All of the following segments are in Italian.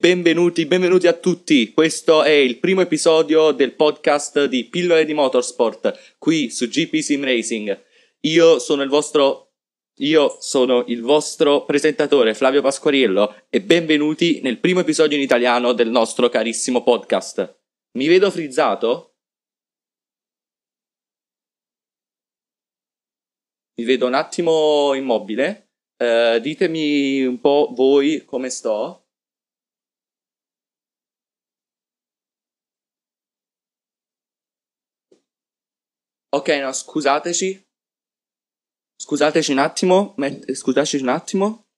Benvenuti, benvenuti a tutti. Questo è il primo episodio del podcast di Pillole di Motorsport qui su GP Sim Racing. Io sono il vostro io sono il vostro presentatore Flavio Pasquariello e benvenuti nel primo episodio in italiano del nostro carissimo podcast. Mi vedo frizzato? Mi vedo un attimo immobile. Uh, ditemi un po' voi come sto. Ok, no, scusateci. Scusateci un attimo. Met- scusateci un attimo.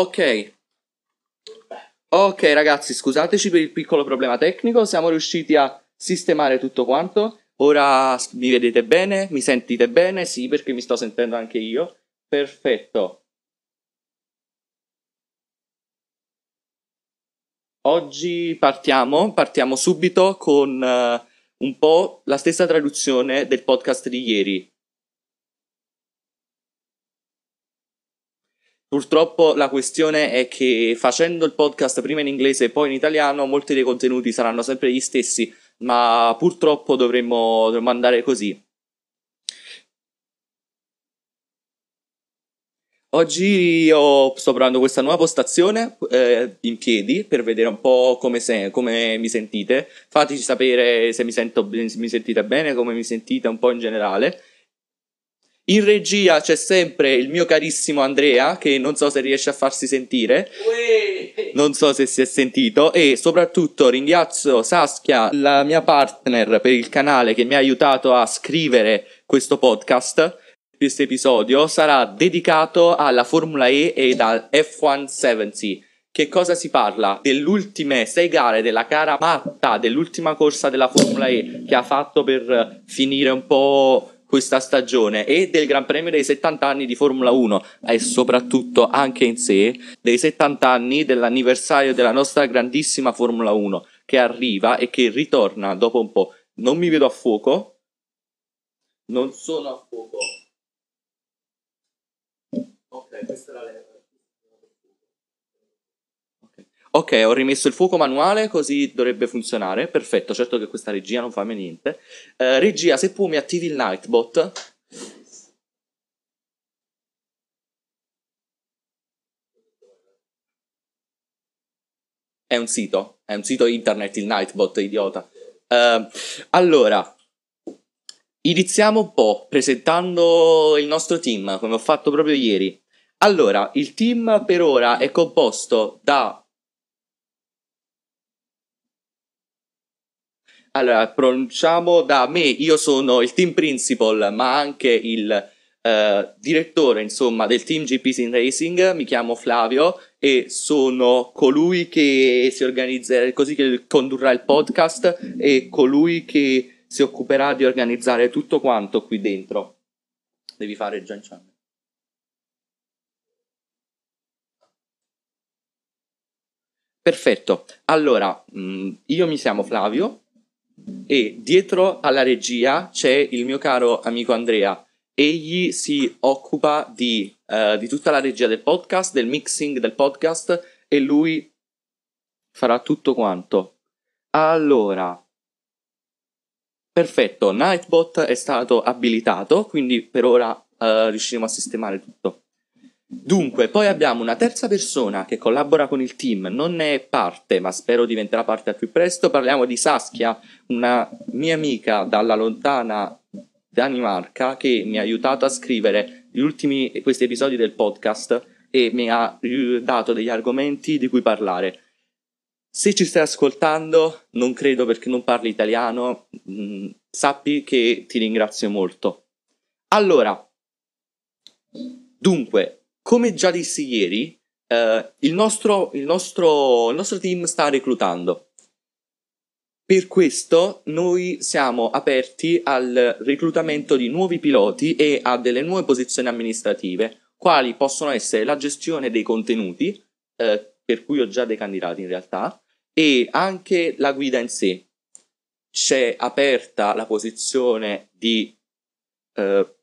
Ok. Ok ragazzi, scusateci per il piccolo problema tecnico, siamo riusciti a sistemare tutto quanto. Ora mi vedete bene? Mi sentite bene? Sì, perché mi sto sentendo anche io. Perfetto. Oggi partiamo, partiamo subito con uh, un po' la stessa traduzione del podcast di ieri. Purtroppo la questione è che facendo il podcast prima in inglese e poi in italiano, molti dei contenuti saranno sempre gli stessi, ma purtroppo dovremmo, dovremmo andare così. Oggi io sto provando questa nuova postazione eh, in piedi per vedere un po' come, se, come, mi sentite. Fateci sapere se mi, sento, se mi sentite bene, come mi sentite un po' in generale. In regia c'è sempre il mio carissimo Andrea, che non so se riesce a farsi sentire. Non so se si è sentito. E soprattutto ringrazio Saskia, la mia partner per il canale, che mi ha aiutato a scrivere questo podcast. Questo episodio sarà dedicato alla Formula E e al F170. Che cosa si parla? Delle ultime sei gare della gara matta, dell'ultima corsa della Formula E che ha fatto per finire un po' questa stagione e del Gran Premio dei 70 anni di Formula 1 e soprattutto anche in sé dei 70 anni dell'anniversario della nostra grandissima Formula 1 che arriva e che ritorna dopo un po'. Non mi vedo a fuoco, non sono a fuoco. Ok, questa è la leva. Ok, ho rimesso il fuoco manuale, così dovrebbe funzionare. Perfetto, certo che questa regia non fa me niente. Uh, regia, se puoi mi attivi il Nightbot. È un sito, è un sito internet il Nightbot, idiota. Uh, allora, iniziamo un po' presentando il nostro team, come ho fatto proprio ieri. Allora, il team per ora è composto da Allora, pronunciamo da me, io sono il team principal, ma anche il uh, direttore, insomma, del team GP Sim Racing, mi chiamo Flavio e sono colui che si organizza, così che condurrà il podcast e colui che si occuperà di organizzare tutto quanto qui dentro. Devi fare Gian Chan. Perfetto, allora mm, io mi chiamo Flavio, e dietro alla regia c'è il mio caro amico Andrea. Egli si occupa di, uh, di tutta la regia del podcast, del mixing del podcast e lui farà tutto quanto. Allora, perfetto, Nightbot è stato abilitato, quindi per ora uh, riusciremo a sistemare tutto. Dunque, poi abbiamo una terza persona che collabora con il team, non ne è parte, ma spero diventerà parte al più presto. Parliamo di Saskia, una mia amica dalla lontana Danimarca che mi ha aiutato a scrivere gli ultimi questi episodi del podcast e mi ha dato degli argomenti di cui parlare. Se ci stai ascoltando, non credo perché non parli italiano, mh, mm, sappi che ti ringrazio molto. Allora, dunque, come già dissi ieri, eh, il, nostro, il, nostro, il nostro team sta reclutando. Per questo noi siamo aperti al reclutamento di nuovi piloti e a delle nuove posizioni amministrative, quali possono essere la gestione dei contenuti, eh, per cui ho già dei candidati in realtà, e anche la guida in sé. C'è aperta la posizione di eh,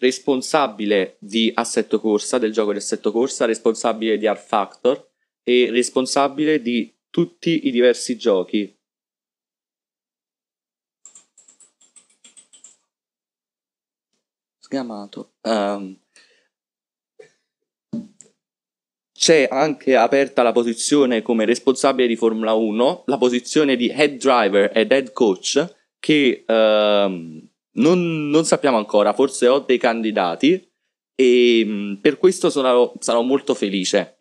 responsabile di assetto corsa, del gioco di assetto corsa, responsabile di Art Factor e responsabile di tutti i diversi giochi. Sgamato. Um, c'è anche aperta la posizione come responsabile di Formula 1, la posizione di head driver ed head coach che um, non, non, sappiamo ancora, forse ho dei candidati e per questo sono, sarò molto felice.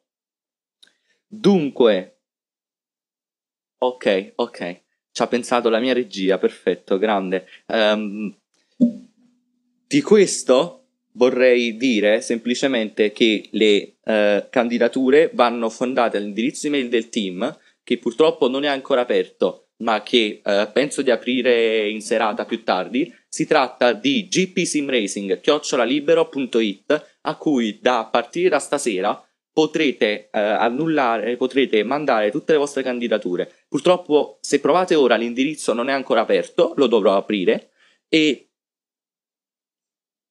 Dunque, Ok, ok. Ci ha pensato la mia regia, perfetto, grande. Um, di questo vorrei dire semplicemente che le uh, candidature vanno fondate all'indirizzo email del team, che purtroppo non è ancora aperto, ma che uh, penso di aprire in serata più tardi. Si tratta di gpsimracing.it a cui da partire da stasera potrete eh, annullare, potrete mandare tutte le vostre candidature. Purtroppo, se provate ora, l'indirizzo non è ancora aperto, lo dovrò aprire e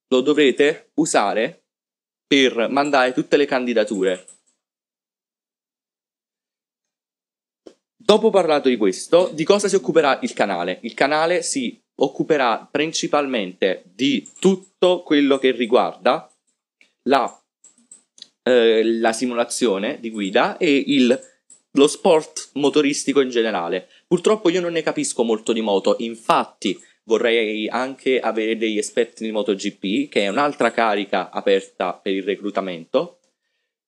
lo dovrete usare per mandare tutte le candidature. Dopo parlato di questo, di cosa si occuperà il canale? Il canale si occuperà principalmente di tutto quello che riguarda la eh, la simulazione di guida e il, lo sport motoristico in generale. Purtroppo io non ne capisco molto di moto, infatti vorrei anche avere degli esperti di MotoGP, che è un'altra carica aperta per il reclutamento,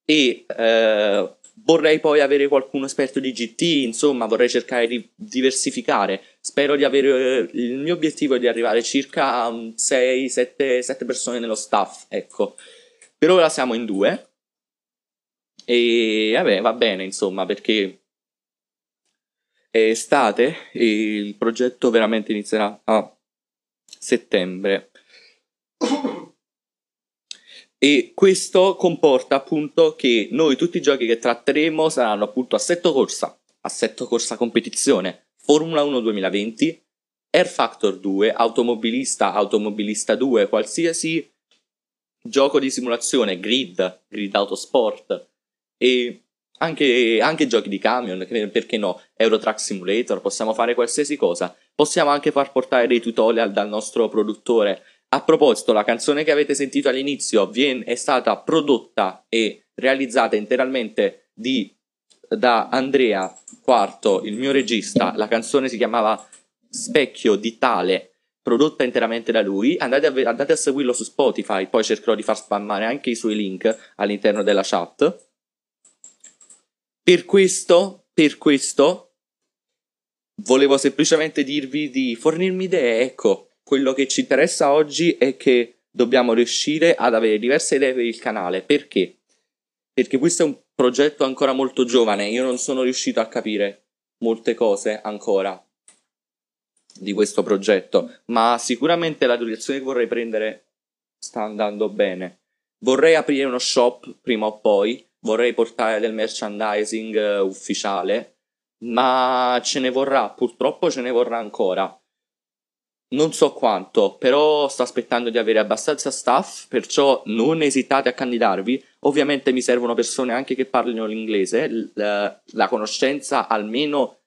e eh, vorrei poi avere qualcuno esperto di GT, insomma vorrei cercare di diversificare. Spero di avere, il mio obiettivo è di arrivare circa a 6-7 persone nello staff, ecco. Per ora siamo in due, e vabbè, va bene, insomma, perché è estate e il progetto veramente inizierà a settembre. E questo comporta appunto che noi tutti i giochi che tratteremo saranno appunto assetto corsa, assetto corsa competizione, Formula 1 2020, Air Factor 2, automobilista, automobilista 2, qualsiasi gioco di simulazione, grid, grid autosport, e anche, anche, giochi di camion, perché no? Eurotrack Simulator, possiamo fare qualsiasi cosa. Possiamo anche far portare dei tutorial dal nostro produttore. A proposito, la canzone che avete sentito all'inizio viene, è stata prodotta e realizzata interamente di, da Andrea Quarto, il mio regista. La canzone si chiamava Specchio di Tale, prodotta interamente da lui. Andate a, andate a seguirlo su Spotify, poi cercherò di far spammare anche i suoi link all'interno della chat. Per questo, per questo, volevo semplicemente dirvi di fornirmi idee. Ecco, quello che ci interessa oggi è che dobbiamo riuscire ad avere diverse idee per il canale. Perché? Perché questo è un progetto ancora molto giovane. Io non sono riuscito a capire molte cose ancora di questo progetto, ma sicuramente la direzione che vorrei prendere sta andando bene. Vorrei aprire uno shop prima o poi vorrei portare del merchandising eh, ufficiale, ma ce ne vorrà, purtroppo ce ne vorrà ancora. Non so quanto, però sto aspettando di avere abbastanza staff, perciò non esitate a candidarvi. Ovviamente mi servono persone anche che parlino l'inglese, la, la conoscenza almeno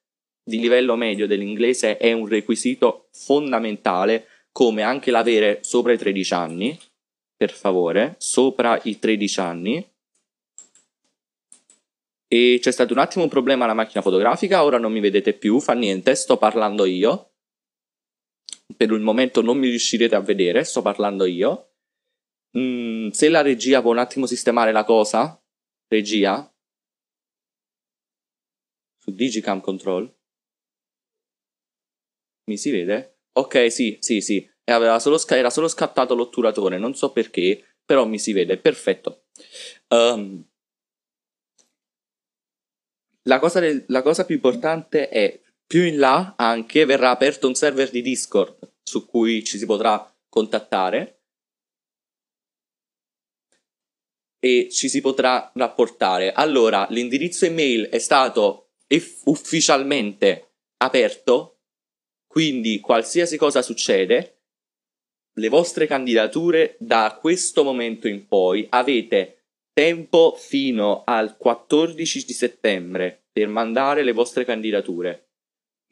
di livello medio dell'inglese è un requisito fondamentale, come anche l'avere sopra i 13 anni, per favore, sopra i 13 anni e c'è stato un attimo un problema alla macchina fotografica, ora non mi vedete più, fa niente, sto parlando io. Per il momento non mi riuscirete a vedere, sto parlando io. Mm, se la regia può un attimo sistemare la cosa, regia, su Digicam Control. Mi si vede? Ok, sì, sì, sì. Solo sca- era solo scattato l'otturatore, non so perché, però mi si vede, perfetto. Um, la, cosa del, la cosa più importante è, più in là anche verrà aperto un server di Discord su cui ci si potrà contattare e ci si potrà rapportare. Allora, l'indirizzo email è stato eff- ufficialmente aperto, quindi qualsiasi cosa succede, le vostre candidature da questo momento in poi avete tempo fino al 14 di settembre per mandare le vostre candidature.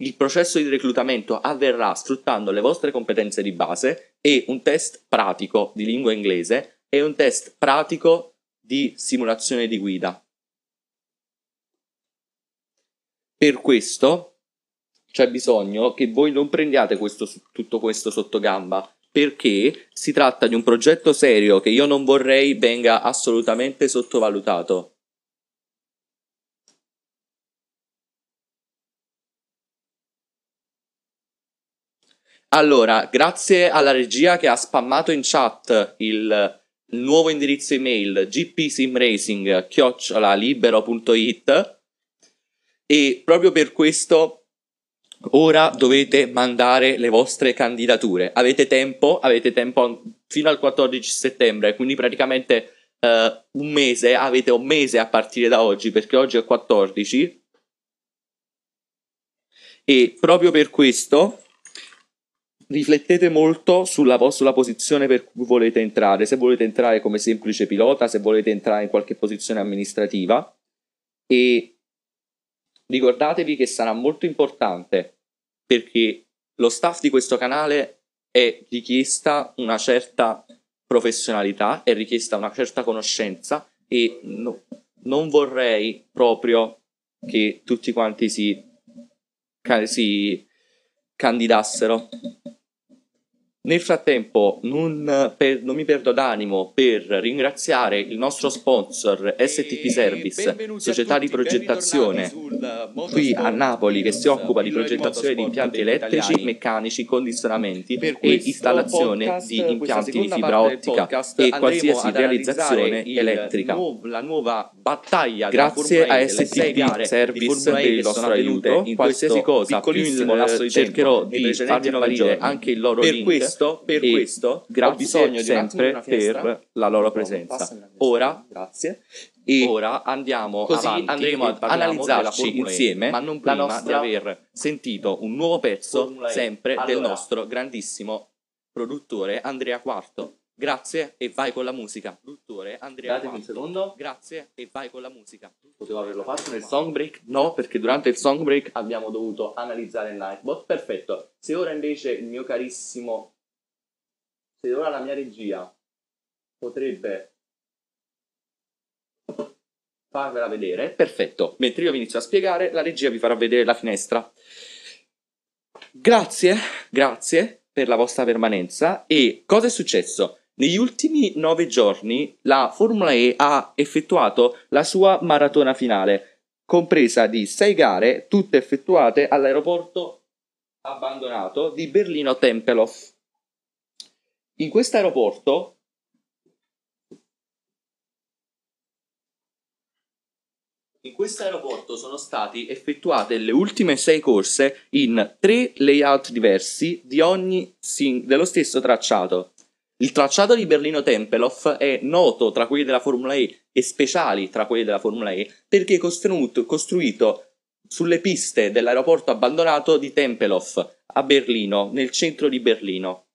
Il processo di reclutamento avverrà sfruttando le vostre competenze di base e un test pratico di lingua inglese e un test pratico di simulazione di guida. Per questo c'è bisogno che voi non prendiate questo, tutto questo sotto gamba, perché si tratta di un progetto serio che io non vorrei venga assolutamente sottovalutato. Allora, grazie alla regia che ha spammato in chat il nuovo indirizzo email gpsimracing.libero.it e proprio per questo ora dovete mandare le vostre candidature. Avete tempo, avete tempo fino al 14 settembre, quindi praticamente uh, un mese, avete un mese a partire da oggi perché oggi è 14 e proprio per questo riflettete molto sulla, sulla posizione per cui volete entrare, se volete entrare come semplice pilota, se volete entrare in qualche posizione amministrativa. E ricordatevi che sarà molto importante perché lo staff di questo canale è richiesta una certa professionalità, è richiesta una certa conoscenza e no, non vorrei proprio che tutti quanti si, si candidassero nel frattempo non, per, non, mi perdo d'animo per ringraziare il nostro sponsor STP Service, società di progettazione qui a Napoli che si occupa di progettazione di impianti elettrici, meccanici, condizionamenti e installazione di impianti di fibra ottica e qualsiasi realizzazione elettrica. La nuova battaglia Grazie a STP Service per il vostro aiuto in qualsiasi cosa, piccolissimo lasso di cercherò di farvi apparire anche il loro link questo, per questo ho bisogno sempre per la loro presenza. Ora, grazie. E ora andiamo così avanti andremo ad analizzarci insieme ma non prima nostra... di aver sentito un nuovo pezzo sempre allora. del nostro grandissimo produttore Andrea Quarto. Grazie e vai con la musica. Produttore Andrea Datemi un secondo. Grazie e vai con la musica. Potevo averlo fatto nel song break? No, perché durante il song break abbiamo dovuto analizzare il Nightbot. Perfetto. Se ora invece il mio carissimo se ora la mia regia potrebbe farvela vedere, perfetto. Mentre io vi inizio a spiegare, la regia vi farà vedere la finestra. Grazie, grazie per la vostra permanenza. E cosa è successo? Negli ultimi nove giorni la Formula E ha effettuato la sua maratona finale, compresa di sei gare, tutte effettuate all'aeroporto abbandonato di Berlino Tempelhof. In questo aeroporto In questo aeroporto sono state effettuate le ultime sei corse in tre layout diversi sing- dello stesso tracciato. Il tracciato di Berlino-Tempelhof è noto tra quelli della Formula E e speciali tra quelli della Formula E perché è costruito, costruito sulle piste dell'aeroporto abbandonato di Tempelhof a Berlino, nel centro di Berlino.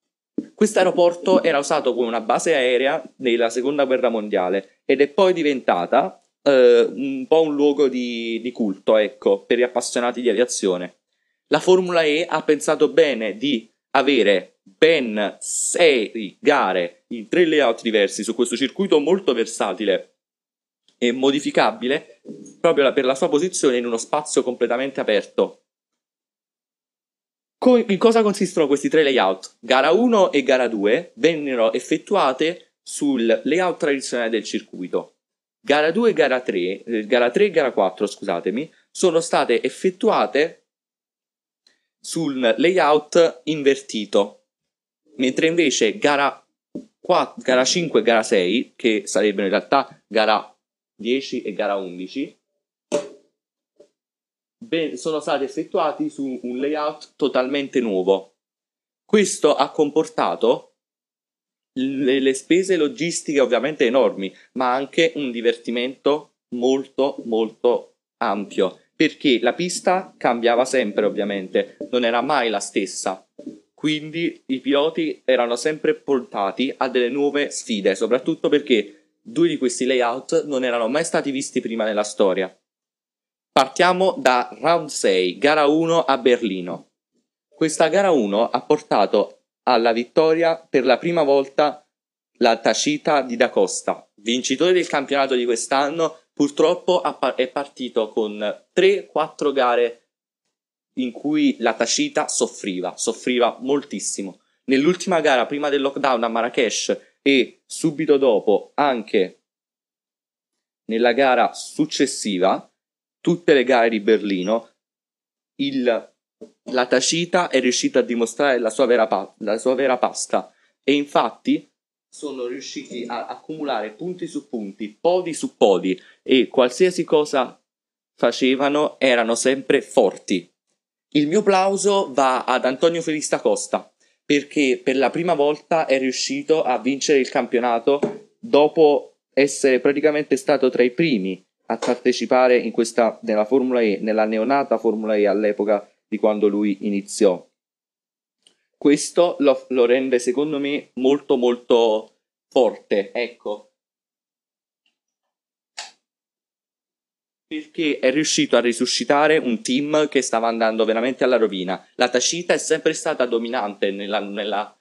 Questo aeroporto era usato come una base aerea nella seconda guerra mondiale ed è poi diventata eh, un po' un luogo di, di culto, ecco, per gli appassionati di aviazione. La Formula E ha pensato bene di avere ben sei gare in tre layout diversi su questo circuito molto versatile e modificabile proprio per la sua posizione in uno spazio completamente aperto Co- in cosa consistono questi tre layout? Gara 1 e gara 2 vennero effettuate sul layout tradizionale del circuito. Gara 2 e gara 3, eh, gara 3 e gara 4, scusatemi, sono state effettuate sul layout invertito, mentre invece gara, 4, gara 5 e gara 6, che sarebbero in realtà gara 10 e gara 11, sono stati effettuati su un layout totalmente nuovo. Questo ha comportato le, le, spese logistiche ovviamente enormi, ma anche un divertimento molto molto ampio, perché la pista cambiava sempre ovviamente, non era mai la stessa. Quindi i piloti erano sempre portati a delle nuove sfide, soprattutto perché due di questi layout non erano mai stati visti prima nella storia. Partiamo da round 6, gara 1 a Berlino. Questa gara 1 ha portato alla vittoria per la prima volta la Tacita di Da Costa, vincitore del campionato di quest'anno, purtroppo è partito con 3-4 gare in cui la Tacita soffriva, soffriva moltissimo. Nell'ultima gara prima del lockdown a Marrakesh e subito dopo anche nella gara successiva tutte le gare di Berlino, il, la Tacita è riuscita a dimostrare la sua, vera, la sua vera pasta e infatti sono riusciti a accumulare punti su punti, podi su podi e qualsiasi cosa facevano erano sempre forti. Il mio plauso va ad Antonio Felista Costa perché per la prima volta è riuscito a vincere il campionato dopo essere praticamente stato tra i primi a partecipare in questa, nella Formula E, nella neonata Formula E all'epoca di quando lui iniziò. Questo lo, lo rende secondo me molto molto forte, ecco. Perché è riuscito a risuscitare un team che stava andando veramente alla rovina. La Tacita è sempre stata dominante nella, nella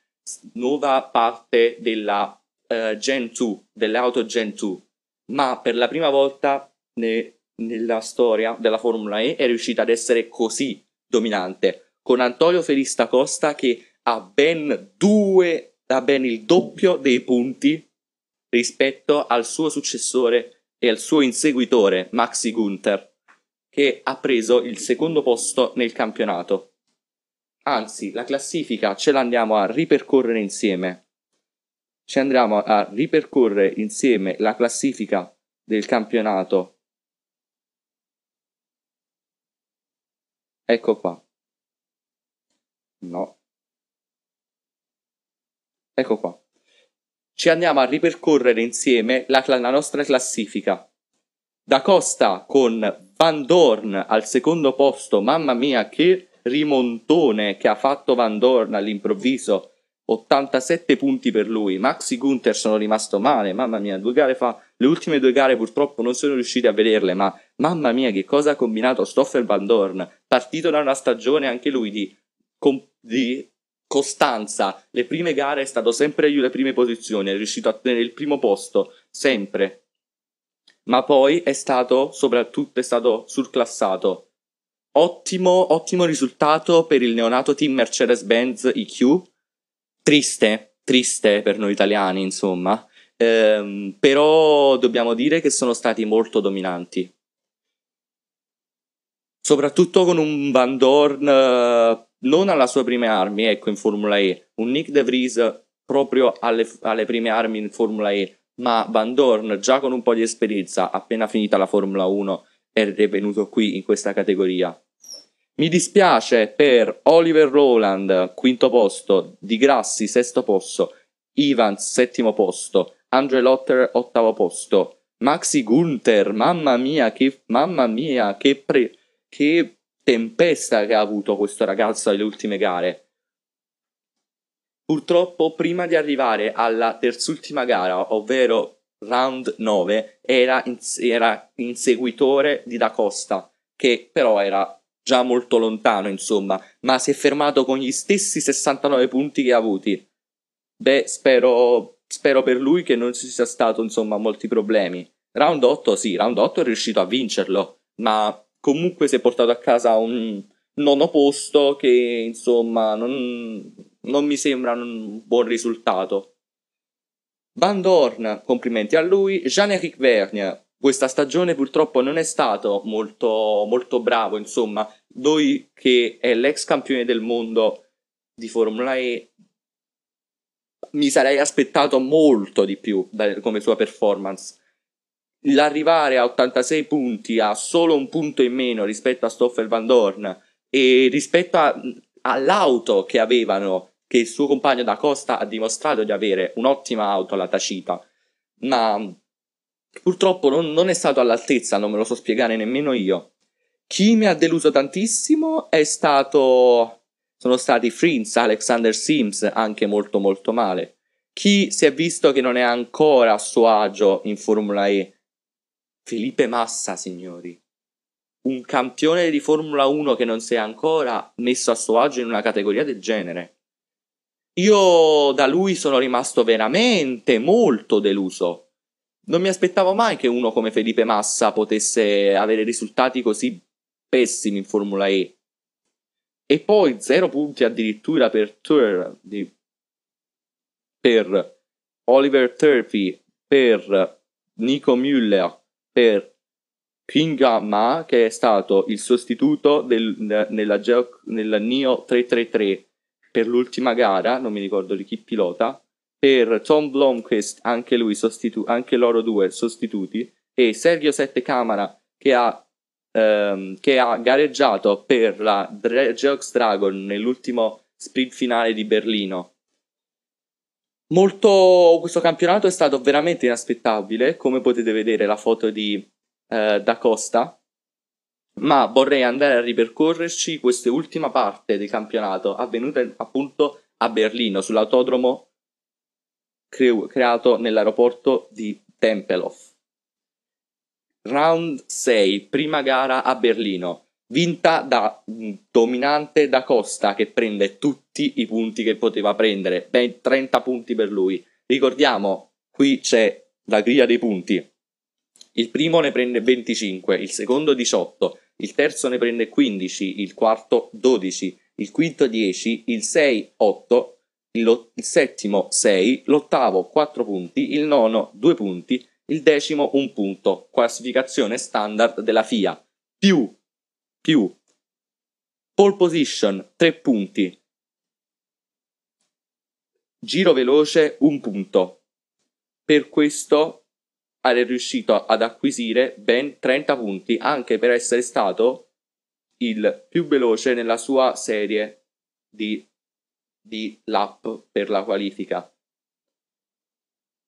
nuova parte della uh, Gen 2, delle auto Gen 2, ma per la prima volta ne, nella storia della Formula E è riuscita ad essere così dominante, con Antonio Felista Costa che ha ben due, ha ben il doppio dei punti rispetto al suo successore e al suo inseguitore Maxi Gunther, che ha preso il secondo posto nel campionato. Anzi, la classifica ce l'andiamo a ripercorrere insieme. Ci andremo a ripercorrere insieme la classifica del campionato Ecco qua. No. Ecco qua. Ci andiamo a ripercorrere insieme la, la nostra classifica. Da Costa con Van Dorn al secondo posto, mamma mia che rimontone che ha fatto Van Dorn all'improvviso 87 punti per lui. Maxi Gunther sono rimasto male, mamma mia, due gare fa. Le ultime due gare purtroppo non sono riusciti a vederle, ma mamma mia, che cosa ha combinato Stoffel Van Dorn. Partito da una stagione anche lui di, com- di costanza. Le prime gare è stato sempre alle prime posizioni, è riuscito a tenere il primo posto, sempre. Ma poi è stato, soprattutto, è stato surclassato. Ottimo, ottimo risultato per il neonato team Mercedes-Benz EQ triste, triste per noi italiani, insomma. Ehm, però dobbiamo dire che sono stati molto dominanti. Soprattutto con un Van Dorn eh, non alla sua prime armi, ecco, in Formula E, un Nick De Vries proprio alle, alle prime armi in Formula E, ma Van Dorn già con un po' di esperienza, appena finita la Formula 1, è venuto qui in questa categoria. Mi dispiace per Oliver Rowland, quinto posto, Di Grassi, sesto posto, Evans, settimo posto, Andre Lotter, ottavo posto, Maxi Gunther, mamma mia, che, mamma mia, che, pre, che tempesta che ha avuto questo ragazzo alle ultime gare. Purtroppo, prima di arrivare alla terzultima gara, ovvero round 9, era, era inseguitore di Da Costa, che però era già molto lontano, insomma, ma si è fermato con gli stessi 69 punti che ha avuti. Beh, spero, spero per lui che non ci sia stato, insomma, molti problemi. Round 8, sì, round 8 è riuscito a vincerlo, ma comunque si è portato a casa un nono posto che, insomma, non, non mi sembra un buon risultato. Van Dorn, complimenti a lui. Jean-Éric Vergne, questa stagione purtroppo non è stato molto, molto bravo, insomma, lui che è l'ex campione del mondo di Formula E mi sarei aspettato molto di più da, come sua performance. L'arrivare a 86 punti, a solo un punto in meno rispetto a Stoffel Van Dorn e rispetto a, all'auto che avevano, che il suo compagno da Costa ha dimostrato di avere un'ottima auto, la Tacita, ma purtroppo non, non è stato all'altezza, non me lo so spiegare nemmeno io. Chi mi ha deluso tantissimo è stato sono stati Frins, Alexander Sims anche molto molto male. Chi si è visto che non è ancora a suo agio in Formula E? Felipe Massa, signori. Un campione di Formula 1 che non si è ancora messo a suo agio in una categoria del genere. Io da lui sono rimasto veramente molto deluso. Non mi aspettavo mai che uno come Felipe Massa potesse avere risultati così pessimi in Formula E. E poi 0 punti addirittura per Tur per Oliver Turpy, per Nico Müller, per Pinga Ma, che è stato il sostituto del, nella, nella NIO 333 per l'ultima gara, non mi ricordo di chi pilota, per Tom Blomqvist, anche lui sostitu- anche loro due sostituti, e Sergio Sette Camara che ha ehm, che ha gareggiato per la Geox Dragon nell'ultimo sprint finale di Berlino. Molto, questo campionato è stato veramente inaspettabile, come potete vedere la foto di eh, Da Costa, ma vorrei andare a ripercorrerci questa ultima parte del campionato avvenuta appunto a Berlino, sull'autodromo cre- creato nell'aeroporto di Tempelhof. Round 6, prima gara a Berlino, vinta da dominante da Costa che prende tutti i punti che poteva prendere, ben 30 punti per lui. Ricordiamo, qui c'è la griglia dei punti. Il primo ne prende 25, il secondo 18, il terzo ne prende 15, il quarto 12, il quinto 10, il 6 8, il, il settimo 6, l'ottavo 4 punti, il nono 2 punti, il decimo un punto, classificazione standard della FIA, più, più, pole position 3 punti, giro veloce un punto. Per questo è riuscito ad acquisire ben 30 punti anche per essere stato il più veloce nella sua serie di, di lap per la qualifica.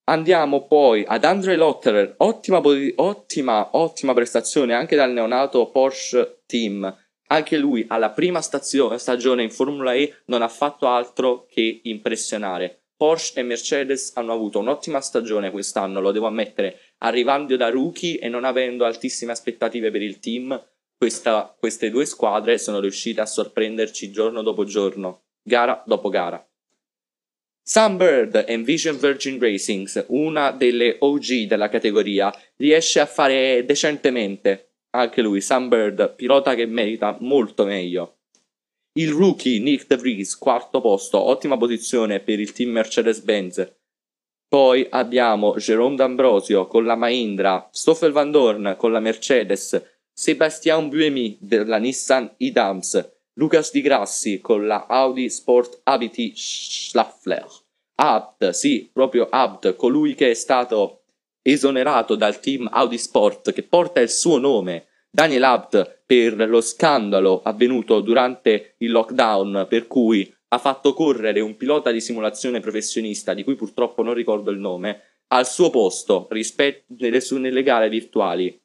Andiamo poi ad Andre Lotterer, ottima, ottima, ottima prestazione anche dal neonato Porsche Team. Anche lui alla prima stazio- stagione in Formula E non ha fatto altro che impressionare. Porsche e Mercedes hanno avuto un'ottima stagione quest'anno, lo devo ammettere, arrivando da rookie e non avendo altissime aspettative per il team. Questa, queste due squadre sono riuscite a sorprenderci giorno dopo giorno, gara dopo gara. Sunbird Envision Virgin Racings, una delle OG della categoria, riesce a fare decentemente. Anche lui, Sunbird, pilota che merita molto meglio. Il rookie Nick De Vries, quarto posto, ottima posizione per il team Mercedes-Benz. Poi abbiamo Jerome D'Ambrosio con la Mahindra, Stoffel Van Dorn con la Mercedes, Sebastian Buemi della Nissan Idams, Lucas Di Grassi con la Audi Sport Abiti Schlaffler. Abt, sì, proprio Abt, colui che è stato esonerato dal team Audi Sport che porta il suo nome, Daniel Abt, per lo scandalo avvenuto durante il lockdown per cui ha fatto correre un pilota di simulazione professionista di cui purtroppo non ricordo il nome, al suo posto rispetto nelle, nelle gare virtuali.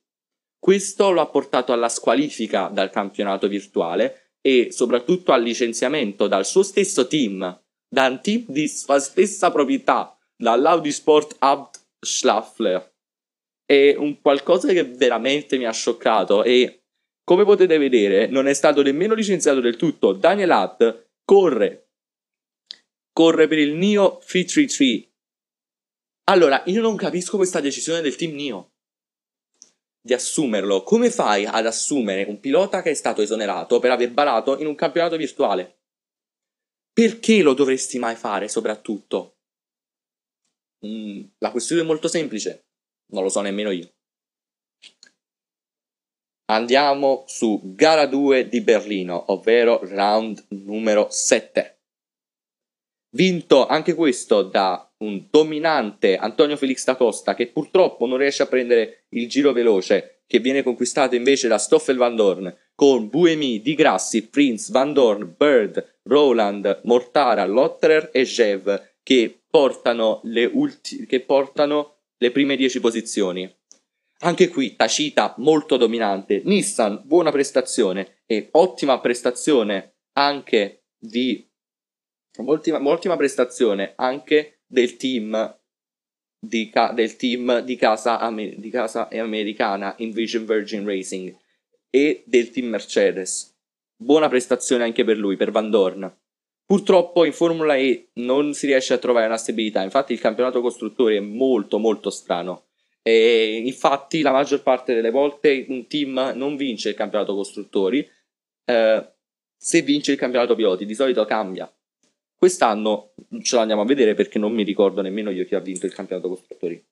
Questo lo ha portato alla squalifica dal campionato virtuale e soprattutto al licenziamento dal suo stesso team, da un team di sua stessa proprietà, dall'Audi Sport Abt Schlaffler. È un qualcosa che veramente mi ha scioccato e come potete vedere non è stato nemmeno licenziato del tutto. Daniel Abt corre, corre per il NIO 333. Allora, io non capisco questa decisione del team NIO di assumerlo. Come fai ad assumere un pilota che è stato esonerato per aver barato in un campionato virtuale? Perché lo dovresti mai fare, soprattutto? Mm, la questione è molto semplice, non lo so nemmeno io. Andiamo su gara 2 di Berlino, ovvero round numero 7. Vinto anche questo da un dominante Antonio Felix da Costa che purtroppo non riesce a prendere il giro veloce che viene conquistato invece da Stoffel Van Dorn con Buemi, Di Grassi, Prince, Van Dorn, Bird, Roland, Mortara, Lotterer e Jev che portano le, ulti- che portano le prime 10 posizioni. Anche qui Tacita molto dominante, Nissan buona prestazione e ottima prestazione anche di ottima, ottima prestazione anche del team di, ca- del team di casa, amer- di casa americana Invision Virgin Racing e del team Mercedes. Buona prestazione anche per lui, per Van Dorn. Purtroppo in Formula E non si riesce a trovare una stabilità, infatti il campionato costruttori è molto molto strano. E infatti la maggior parte delle volte un team non vince il campionato costruttori eh, se vince il campionato piloti, di solito cambia. Quest'anno ce l'andiamo a vedere perché non mi ricordo nemmeno io chi ha vinto il campionato costruttori.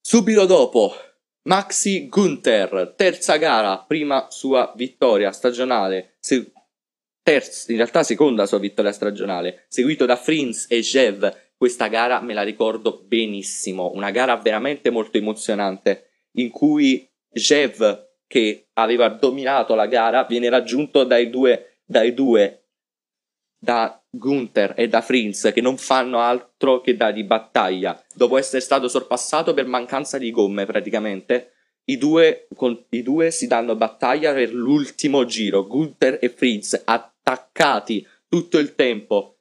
Subito dopo, Maxi Gunther, terza gara, prima sua vittoria stagionale, se- terza, in realtà seconda sua vittoria stagionale, seguito da Frins e Jev questa gara me la ricordo benissimo, una gara veramente molto emozionante in cui Jev che aveva dominato la gara viene raggiunto dai due, dai due da Gunther e da Frins che non fanno altro che da battaglia. Dopo essere stato sorpassato per mancanza di gomme praticamente i due, con, i due si danno battaglia per l'ultimo giro. Gunther e Frins attaccati tutto il tempo.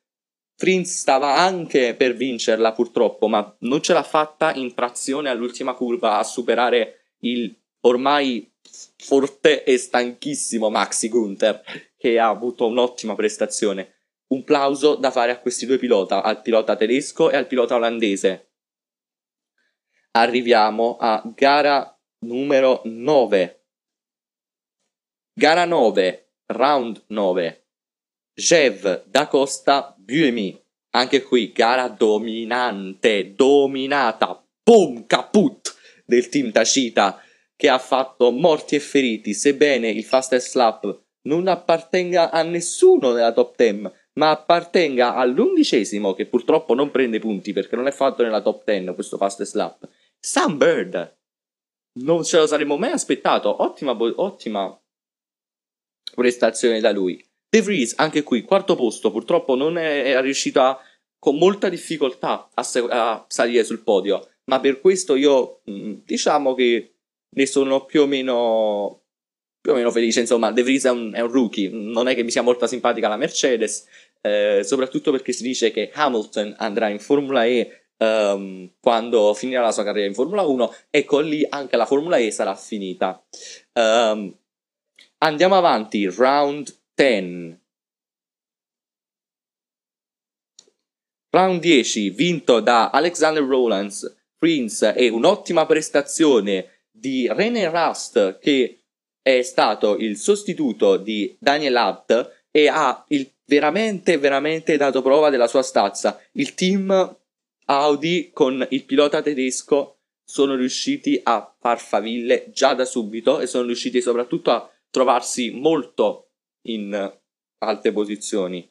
Prince stava anche per vincerla purtroppo, ma non ce l'ha fatta in trazione all'ultima curva a superare il ormai forte e stanchissimo Maxi Gunther, che ha avuto un'ottima prestazione. Un plauso da fare a questi due pilota, al pilota tedesco e al pilota olandese. Arriviamo a gara numero 9. Gara 9, round 9. Jev da Costa Buemi. Anche qui gara dominante, dominata, boom, caput del team Tacita che ha fatto morti e feriti, sebbene il fastest lap non appartenga a nessuno nella top 10, ma appartenga all'undicesimo che purtroppo non prende punti perché non è fatto nella top 10 questo fastest lap. Sam Bird. Non ce lo saremmo mai aspettato. Ottima, ottima prestazione da lui. De Vries, anche qui, quarto posto, purtroppo non è, riuscito a, con molta difficoltà a, a, salire sul podio, ma per questo io mm, diciamo che ne sono più o meno, più o meno felice. Insomma, De Vries è un, è un rookie, non è che mi sia molto simpatica la Mercedes, eh, soprattutto perché si dice che Hamilton andrà in Formula E Um, quando finirà la sua carriera in Formula 1 e con lì anche la Formula E sarà finita. Um, andiamo avanti, round 10. Round 10 vinto da Alexander Rowlands, Prince e un'ottima prestazione di René Rust che è stato il sostituto di Daniel Abt e ha il, veramente veramente dato prova della sua stazza. Il team Audi con il pilota tedesco sono riusciti a far faville già da subito e sono riusciti soprattutto a trovarsi molto in alte posizioni.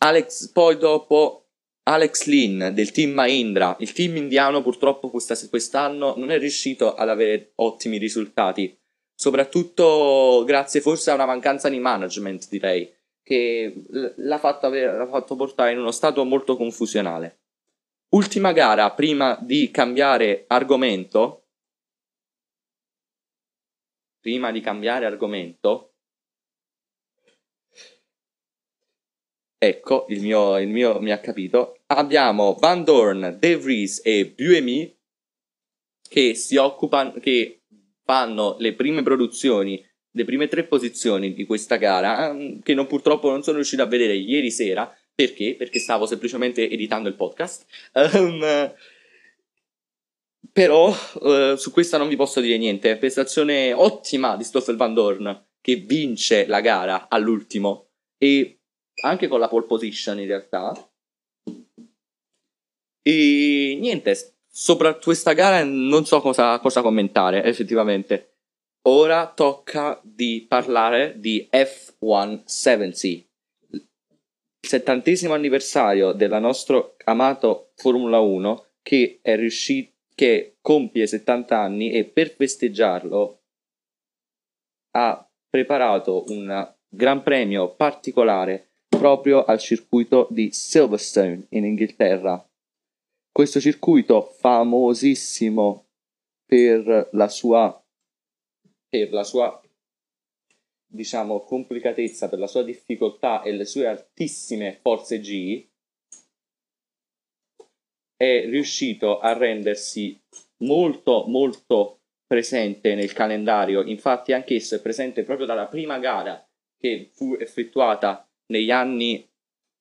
Alex, poi dopo Alex Lynn del team Mahindra, il team indiano purtroppo quest'anno non è riuscito ad avere ottimi risultati, soprattutto grazie forse a una mancanza di management direi, che l'ha fatto, avere, l'ha fatto portare in uno stato molto confusionale. Ultima gara prima di cambiare argomento. Prima di cambiare argomento, Ecco, il mio, il mio mi ha capito. Abbiamo Van Dorn, De Vries e Buemi che si occupano, che fanno le prime produzioni, le prime tre posizioni di questa gara, ehm, che non, purtroppo non sono riuscito a vedere ieri sera. Perché? Perché stavo semplicemente editando il podcast. Um, però uh, su questa non vi posso dire niente. Prestazione ottima di Stoffel Van Dorn che vince la gara all'ultimo e anche con la pole position in realtà. E niente, sopra questa gara non so cosa, cosa commentare effettivamente. Ora tocca di parlare di F170, il settantesimo anniversario del nostro amato Formula 1 che è riuscito che compie 70 anni e per festeggiarlo ha preparato un gran premio particolare proprio al circuito di Silverstone in Inghilterra. Questo circuito famosissimo per la sua per la sua diciamo complicatezza, per la sua difficoltà e le sue altissime forze G è riuscito a rendersi molto molto presente nel calendario, infatti anch'esso è presente proprio dalla prima gara che fu effettuata negli anni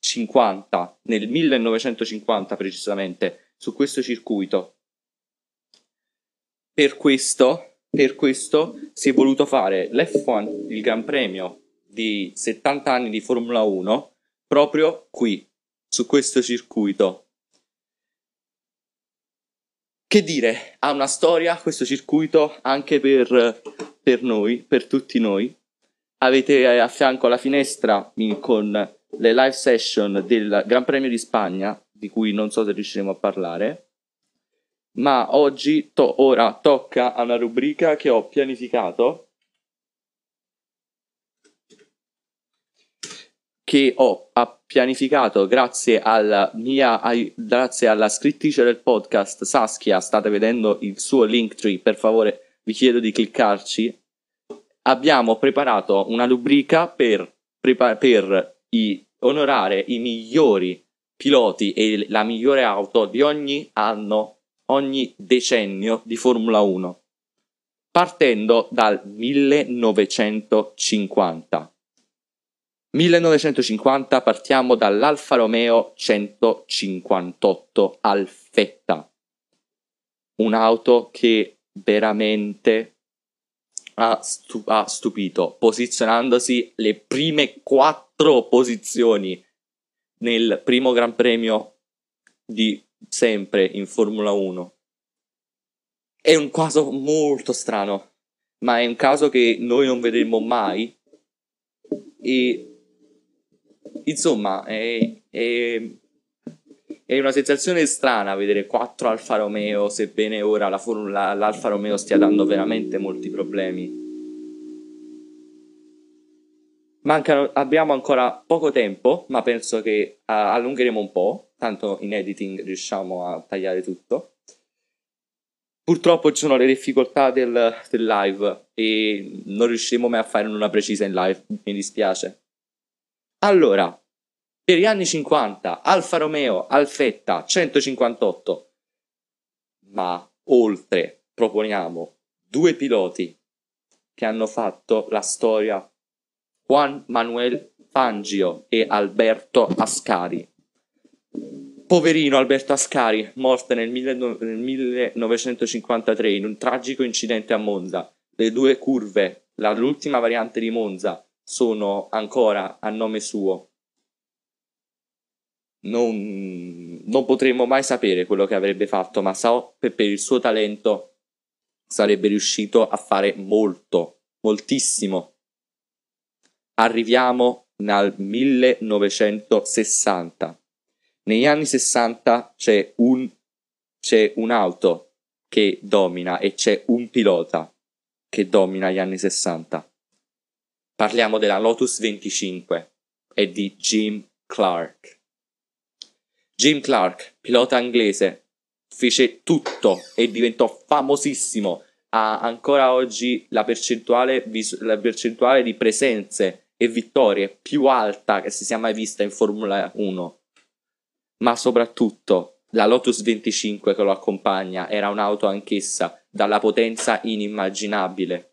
50, nel 1950 precisamente, su questo circuito. Per questo, per questo si è voluto fare l'F1, il Gran Premio di 70 anni di Formula 1, proprio qui, su questo circuito. Che dire, ha una storia questo circuito anche per, per noi, per tutti noi. Avete a fianco la finestra con le live session del Gran Premio di Spagna, di cui non so se riusciremo a parlare. Ma oggi, to- ora tocca a una rubrica che ho pianificato che ho pianificato grazie alla mia grazie alla scrittrice del podcast Saskia state vedendo il suo link tree per favore vi chiedo di cliccarci abbiamo preparato una rubrica per, per i, onorare i migliori piloti e la migliore auto di ogni anno ogni decennio di Formula 1 partendo dal 1950 1950 partiamo dall'Alfa Romeo 158 Alfetta, un'auto che veramente ha, stu- ha stupito, posizionandosi le prime quattro posizioni nel primo Gran Premio di sempre in Formula 1. È un caso molto strano, ma è un caso che noi non vedremo mai e Insomma, è, è, è, una sensazione strana vedere quattro Alfa Romeo, sebbene ora la formula, l'Alfa Romeo stia dando veramente molti problemi. Mancano, abbiamo ancora poco tempo, ma penso che uh, allungheremo un po', tanto in editing riusciamo a tagliare tutto. Purtroppo ci sono le difficoltà del, del live e non riusciremo mai a fare una precisa in live, mi dispiace. Allora, per gli anni 50, Alfa Romeo, Alfetta, 158. Ma oltre, proponiamo due piloti che hanno fatto la storia Juan Manuel Fangio e Alberto Ascari. Poverino Alberto Ascari, morto nel, nel 1953 in un tragico incidente a Monza. Le due curve, l'ultima variante di Monza, sono ancora a nome suo. Non, non potremo mai sapere quello che avrebbe fatto, ma so che per il suo talento sarebbe riuscito a fare molto, moltissimo. Arriviamo nel 1960. Negli anni 60 c'è, un, c'è un'auto che domina e c'è un pilota che domina gli anni 60. Parliamo della Lotus 25 e di Jim Clark. Jim Clark, pilota inglese, fece tutto e diventò famosissimo. Ha ancora oggi la percentuale, la percentuale di presenze e vittorie più alta che si sia mai vista in Formula 1. Ma soprattutto la Lotus 25 che lo accompagna era un'auto anch'essa dalla potenza inimmaginabile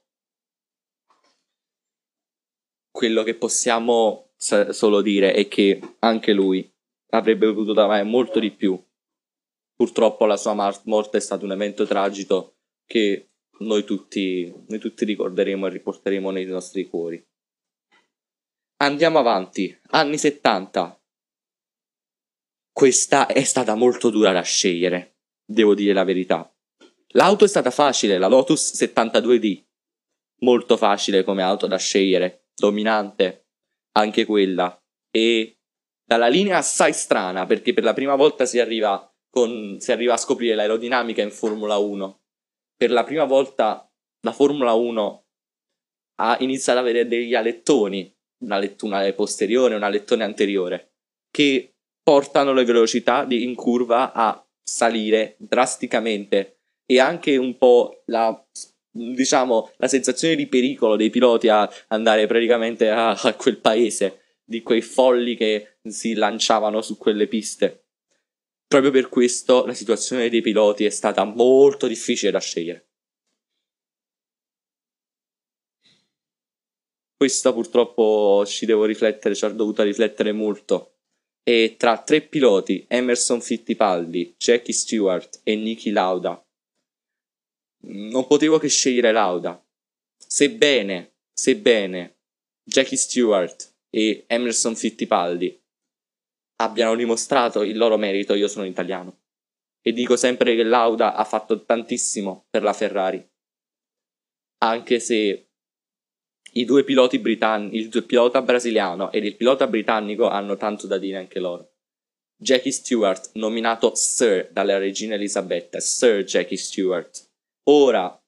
quello che possiamo solo dire è che anche lui avrebbe potuto dare molto di più. Purtroppo la sua morte è stato un evento tragico che noi tutti, noi tutti ricorderemo e riporteremo nei nostri cuori. Andiamo avanti, anni 70. Questa è stata molto dura da scegliere. devo dire la verità. L'auto è stata facile, la Lotus 72D, molto facile come auto da scegliere, dominante anche quella e dalla linea assai strana perché per la prima volta si arriva, con, si arriva a scoprire l'aerodinamica in Formula 1. Per la prima volta la Formula 1 ha iniziato ad avere degli alettoni, una lettone posteriore e una lettone anteriore, che portano le velocità di, in curva a salire drasticamente e anche un po' la diciamo la sensazione di pericolo dei piloti a andare praticamente a, a quel paese di quei folli che si lanciavano su quelle piste. Proprio per questo la situazione dei piloti è stata molto difficile da scegliere. Questo purtroppo ci devo riflettere, ci ho dovuto riflettere molto. E tra tre piloti, Emerson Fittipaldi, Jackie Stewart e Niki Lauda, non potevo che scegliere Lauda. Sebbene, sebbene Jackie Stewart e Emerson Fittipaldi abbiano dimostrato il loro merito, io sono italiano. E dico sempre che Lauda ha fatto tantissimo per la Ferrari. Anche se i due piloti britannici, il pilota brasiliano ed il pilota britannico hanno tanto da dire anche loro. Jackie Stewart, nominato Sir dalla regina Elisabetta, Sir Jackie Stewart, ora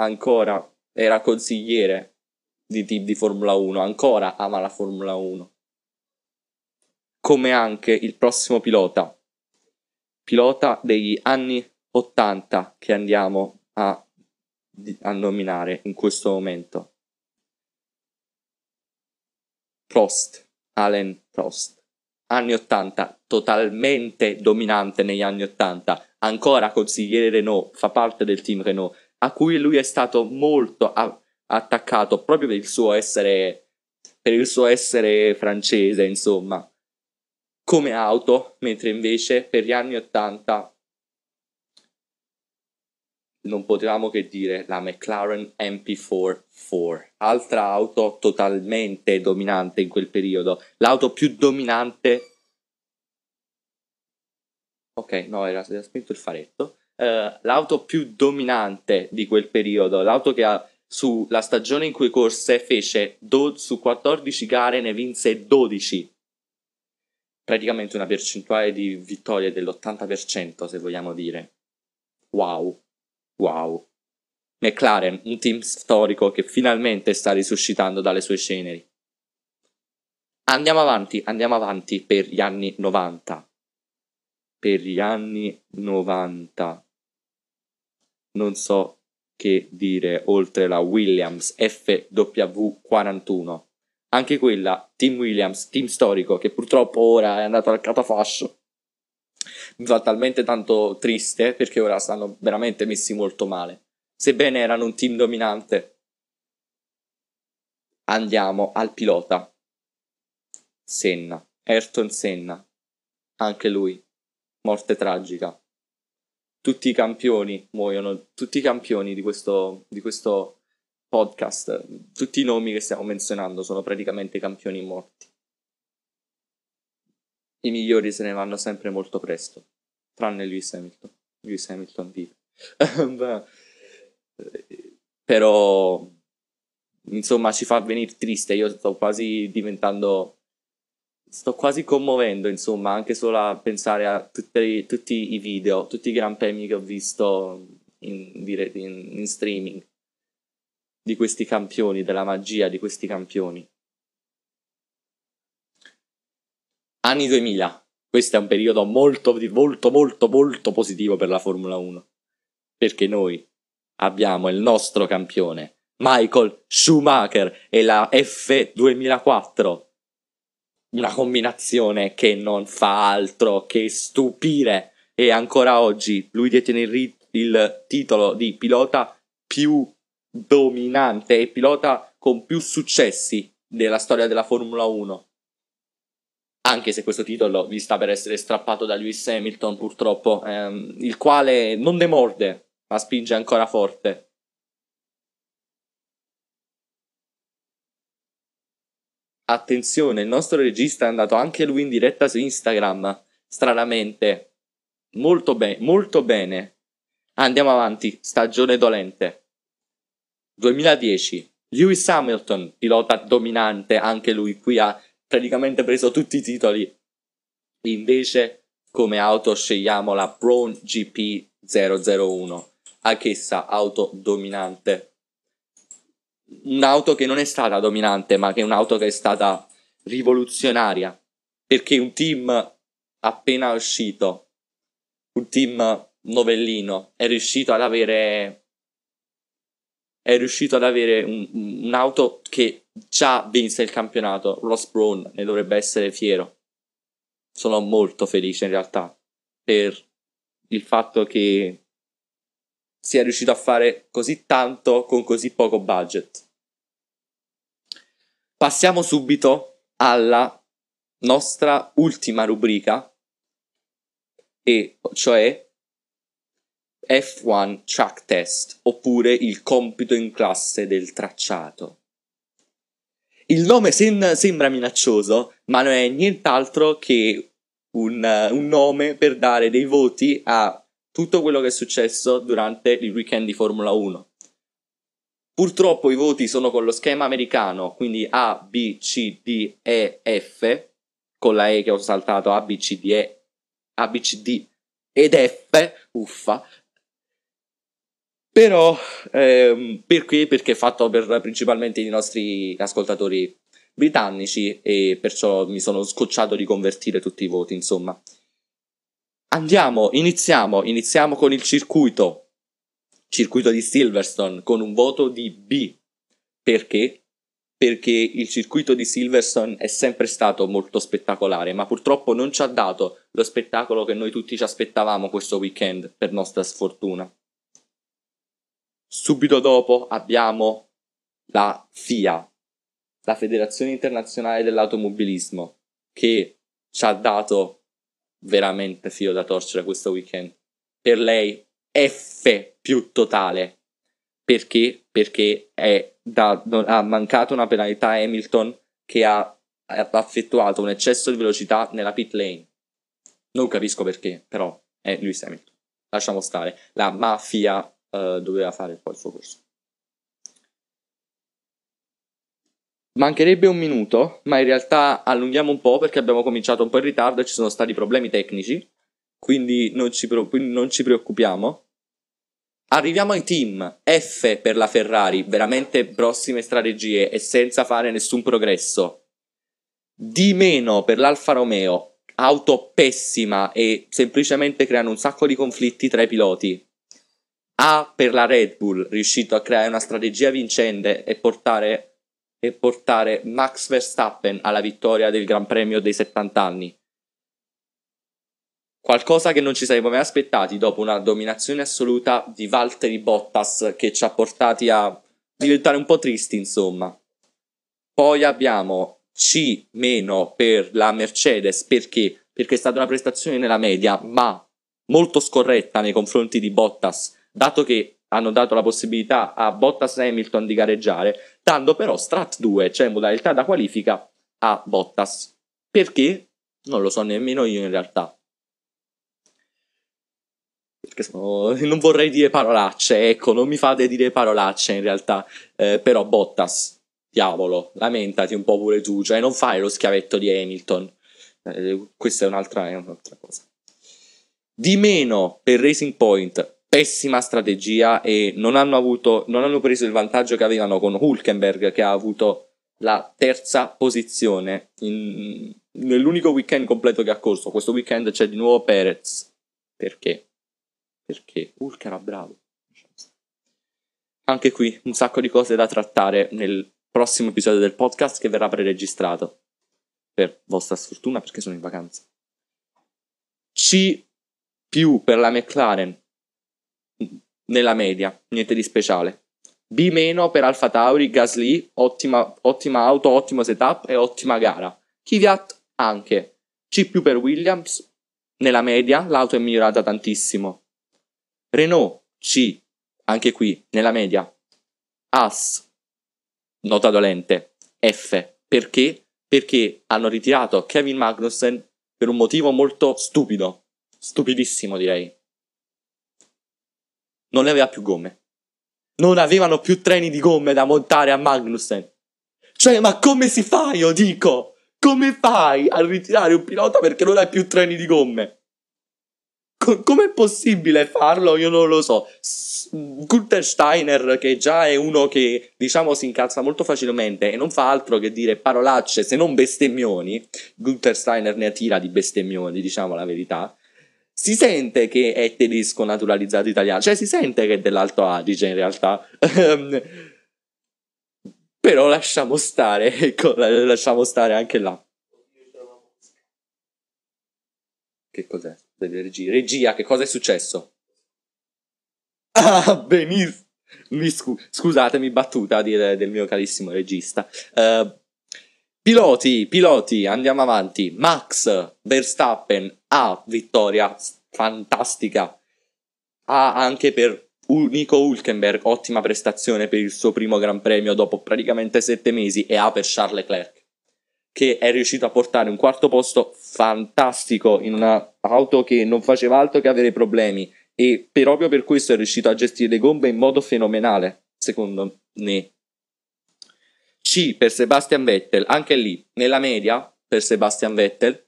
ancora era consigliere di team di Formula 1, ancora ama la Formula 1. Come anche il prossimo pilota, pilota degli anni 80 che andiamo a, a nominare in questo momento. Prost, Allen Prost. Anni 80, totalmente dominante negli anni 80, ancora consigliere Renault, fa parte del team Renault, a cui lui è stato molto a- attaccato proprio per il suo essere per il suo essere francese, insomma, come auto, mentre invece per gli anni 80 non potevamo che dire la McLaren MP4 4, altra auto totalmente dominante in quel periodo, l'auto più dominante Ok, no, era, era spento il faretto. Uh, l'auto più dominante di quel periodo, l'auto che ha sulla stagione in cui corse fece do- su 14 gare ne vinse 12. Praticamente una percentuale di vittorie dell'80% se vogliamo dire. Wow, wow. McLaren, un team storico che finalmente sta risuscitando dalle sue ceneri. Andiamo avanti, andiamo avanti per gli anni 90 per gli anni 90. Non so che dire oltre la Williams FW41. Anche quella, Team Williams, team storico, che purtroppo ora è andato al catafascio. Mi fa talmente tanto triste perché ora stanno veramente messi molto male. Sebbene erano un team dominante. Andiamo al pilota. Senna, Ayrton Senna. Anche lui morte tragica. Tutti i campioni muoiono, tutti i campioni di questo, di questo podcast, tutti i nomi che stiamo menzionando sono praticamente campioni morti. I migliori se ne vanno sempre molto presto, tranne Lewis Hamilton. Lewis Hamilton vive. Però, insomma, ci fa venire triste. Io sto quasi diventando sto quasi commuovendo, insomma, anche solo a pensare a tutti, tutti i video, tutti i gran premi che ho visto in, in, in streaming di questi campioni, della magia di questi campioni. Anni 2000. Questo è un periodo molto, molto, molto, molto positivo per la Formula 1. Perché noi abbiamo il nostro campione, Michael Schumacher, e la F2004 una combinazione che non fa altro che stupire e ancora oggi lui detiene il, il titolo di pilota più dominante e pilota con più successi della storia della Formula 1. Anche se questo titolo vi sta per essere strappato da Lewis Hamilton, purtroppo, ehm, il quale non demorde, ma spinge ancora forte. Attenzione, il nostro regista è andato anche lui in diretta su Instagram, stranamente. molto, be- molto bene. Andiamo avanti, stagione dolente. 2010, Lewis Hamilton, pilota dominante, anche lui qui ha praticamente preso tutti i titoli. Invece, come auto scegliamo la Brown GP 001, anch'essa auto dominante. Un'auto che non è stata dominante, ma che è un'auto che è stata rivoluzionaria, perché un team appena uscito, un team novellino, è riuscito ad avere è riuscito ad avere un, un'auto che già vinse il campionato. Ross Brown ne dovrebbe essere fiero. Sono molto felice in realtà per il fatto che sia riuscito a fare così tanto con così poco budget. Passiamo subito alla nostra ultima rubrica, e cioè F1 Track Test, oppure il compito in classe del tracciato. Il nome sem- sembra minaccioso, ma non è nient'altro che un, un nome per dare dei voti a tutto quello che è successo durante il weekend di Formula 1. Purtroppo i voti sono con lo schema americano, quindi A, B, C, D, E, F, con la E che ho saltato, A, B, C, D, E, A, B, C, D ed F, uffa, però, ehm, perché? Perché è fatto per principalmente i nostri ascoltatori britannici e perciò mi sono scocciato di convertire tutti i voti, insomma. Andiamo, iniziamo, iniziamo con il circuito. Circuito di Silverstone con un voto di B. Perché? Perché il circuito di Silverstone è sempre stato molto spettacolare, ma purtroppo non ci ha dato lo spettacolo che noi tutti ci aspettavamo questo weekend, per nostra sfortuna. Subito dopo abbiamo la FIA, la Federazione Internazionale dell'Automobilismo, che ci ha dato veramente filo da torcere questo weekend. Per lei F più totale. Perché? Perché da, ha mancato una penalità a Hamilton che ha, ha effettuato un eccesso di velocità nella pit lane. Non capisco perché, però è Lewis Hamilton. Lasciamo stare. La mafia uh, doveva fare poi il suo corso. Mancherebbe un minuto, ma in realtà allunghiamo un po' perché abbiamo cominciato un po' in ritardo e ci sono stati problemi tecnici, quindi non ci, non ci preoccupiamo. Arriviamo ai team F per la Ferrari, veramente prossime strategie e senza fare nessun progresso. D per l'Alfa Romeo, auto pessima e semplicemente creano un sacco di conflitti tra i piloti. A per la Red Bull, riuscito a creare una strategia vincente e portare, e portare Max Verstappen alla vittoria del Gran Premio dei 70 anni. Qualcosa che non ci saremmo mai aspettati dopo una dominazione assoluta di Valtteri Bottas che ci ha portati a diventare un po' tristi, insomma. Poi abbiamo C- per la Mercedes perché? Perché è stata una prestazione nella media, ma molto scorretta nei confronti di Bottas dato che hanno dato la possibilità a Bottas e Hamilton di gareggiare, dando però Strat 2, cioè modalità da qualifica, a Bottas. Perché? Non lo so nemmeno io in realtà. Perché sono... non vorrei dire parolacce, ecco, non mi fate dire parolacce in realtà. Eh, però Bottas, diavolo, lamentati un po' pure tu, cioè non fai lo schiavetto di Hamilton. Eh, questa è un'altra, è un'altra cosa. Di meno per Racing Point pessima strategia e non hanno, avuto, non hanno preso il vantaggio che avevano con Hulkenberg che ha avuto la terza posizione in, nell'unico weekend completo che ha corso. Questo weekend c'è di nuovo Perez. Perché? Perché Hulk era bravo. Anche qui un sacco di cose da trattare nel prossimo episodio del podcast che verrà preregistrato. Per vostra sfortuna perché sono in vacanza. C più per la McLaren nella media, niente di speciale. B- per Alfa Tauri, Gasly, ottima, ottima auto, ottimo setup e ottima gara. Kvyat anche. C per Williams, nella media l'auto è migliorata tantissimo. Renault C, anche qui nella media. As, nota dolente. F, perché? Perché hanno ritirato Kevin Magnussen per un motivo molto stupido Stupidissimo, direi. Non ne aveva più gomme. Non avevano più treni di gomme da montare a Magnussen. Cioè, ma come si fa, io dico? Come fai a ritirare un pilota perché non hai più treni di gomme? Co- com'è possibile farlo? Io non lo so. Gunther Steiner, che già è uno che diciamo si incazza molto facilmente e non fa altro che dire parolacce se non bestemmioni, Gunther Steiner ne attira di bestemmioni, diciamo la verità. Si sente che è tedesco naturalizzato italiano, cioè si sente che è dell'Alto Adige in realtà. Però lasciamo stare, ecco, lasciamo stare anche là. Che cos'è? Regia. Regia, che cosa è successo? Ah, benissimo. Scu- scusatemi, battuta dire del mio carissimo regista. Uh, piloti, piloti, andiamo avanti. Max Verstappen ha vittoria fantastica. Ha anche per Nico Hulkenberg, ottima prestazione per il suo primo Gran Premio dopo praticamente sette mesi. E ha per Charles Leclerc, che è riuscito a portare un quarto posto fantastico in un'auto che non faceva altro che avere problemi e proprio per questo è riuscito a gestire le gombe in modo fenomenale, secondo me. C per Sebastian Vettel, anche lì, nella media, per Sebastian Vettel,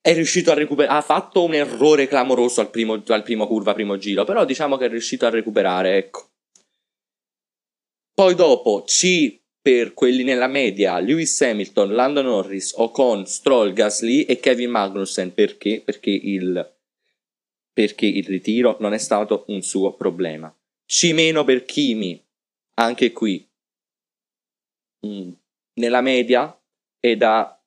è riuscito a recuperare, ha fatto un errore clamoroso al primo, al primo curva, primo giro, però diciamo che è riuscito a recuperare, ecco. Poi dopo C per quelli nella media, Lewis Hamilton, Lando Norris, Ocon, Stroll, Gasly e Kevin Magnussen, perché? Perché il perché il ritiro non è stato un suo problema. C- per Kimi, anche qui, mm, nella media ed ha,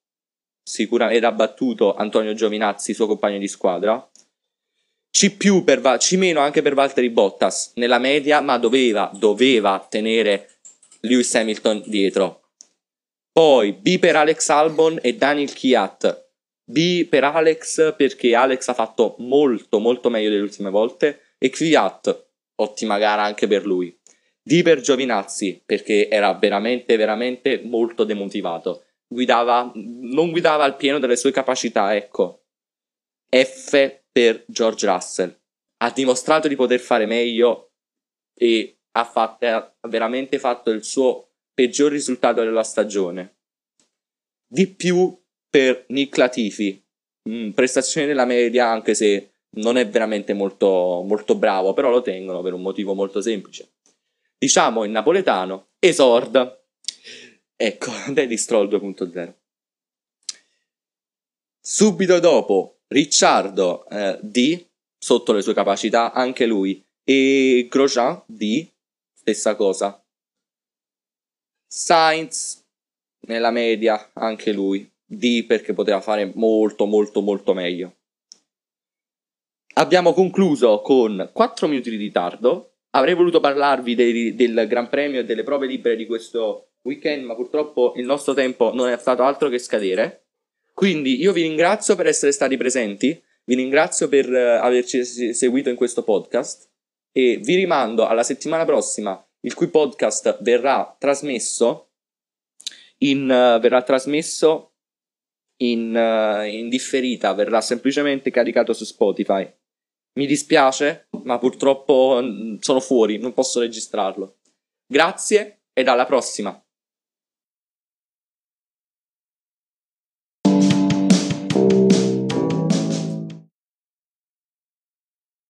sicura, ed ha battuto Antonio Giovinazzi, suo compagno di squadra. C per C anche per Valtteri Bottas nella media, ma doveva, doveva tenere Lewis Hamilton dietro. Poi B per Alex Albon e Daniel Kiat B per Alex perché Alex ha fatto molto molto meglio delle ultime volte e Kvyat, ottima gara anche per lui. D per Giovinazzi perché era veramente veramente molto demotivato. Guidava, non guidava al pieno delle sue capacità, ecco. F per George Russell. Ha dimostrato di poter fare meglio e ha, fatto, ha veramente fatto il suo peggior risultato della stagione. Di più per Nick Latifi, mm, prestazione della media anche se non è veramente molto, molto bravo, però lo tengono per un motivo molto semplice. Diciamo in napoletano, esord. Ecco, Daddy Stroll 2.0. Subito dopo, Ricciardo eh, D, sotto le sue capacità, anche lui, e Grosjean D, stessa cosa. Sainz nella media, anche lui. D perché poteva fare molto molto molto meglio. Abbiamo concluso con 4 minuti di ritardo. Avrei voluto parlarvi dei, del Gran Premio e delle prove libere di questo weekend, ma purtroppo il nostro tempo non è stato altro che scadere. Quindi io vi ringrazio per essere stati presenti, vi ringrazio per uh, averci seguito in questo podcast e vi rimando alla settimana prossima, il cui podcast verrà trasmesso in, uh, verrà trasmesso in, uh, in differita, verrà semplicemente caricato su Spotify. Mi dispiace, ma purtroppo mm, sono fuori, non posso registrarlo. Grazie ed alla prossima.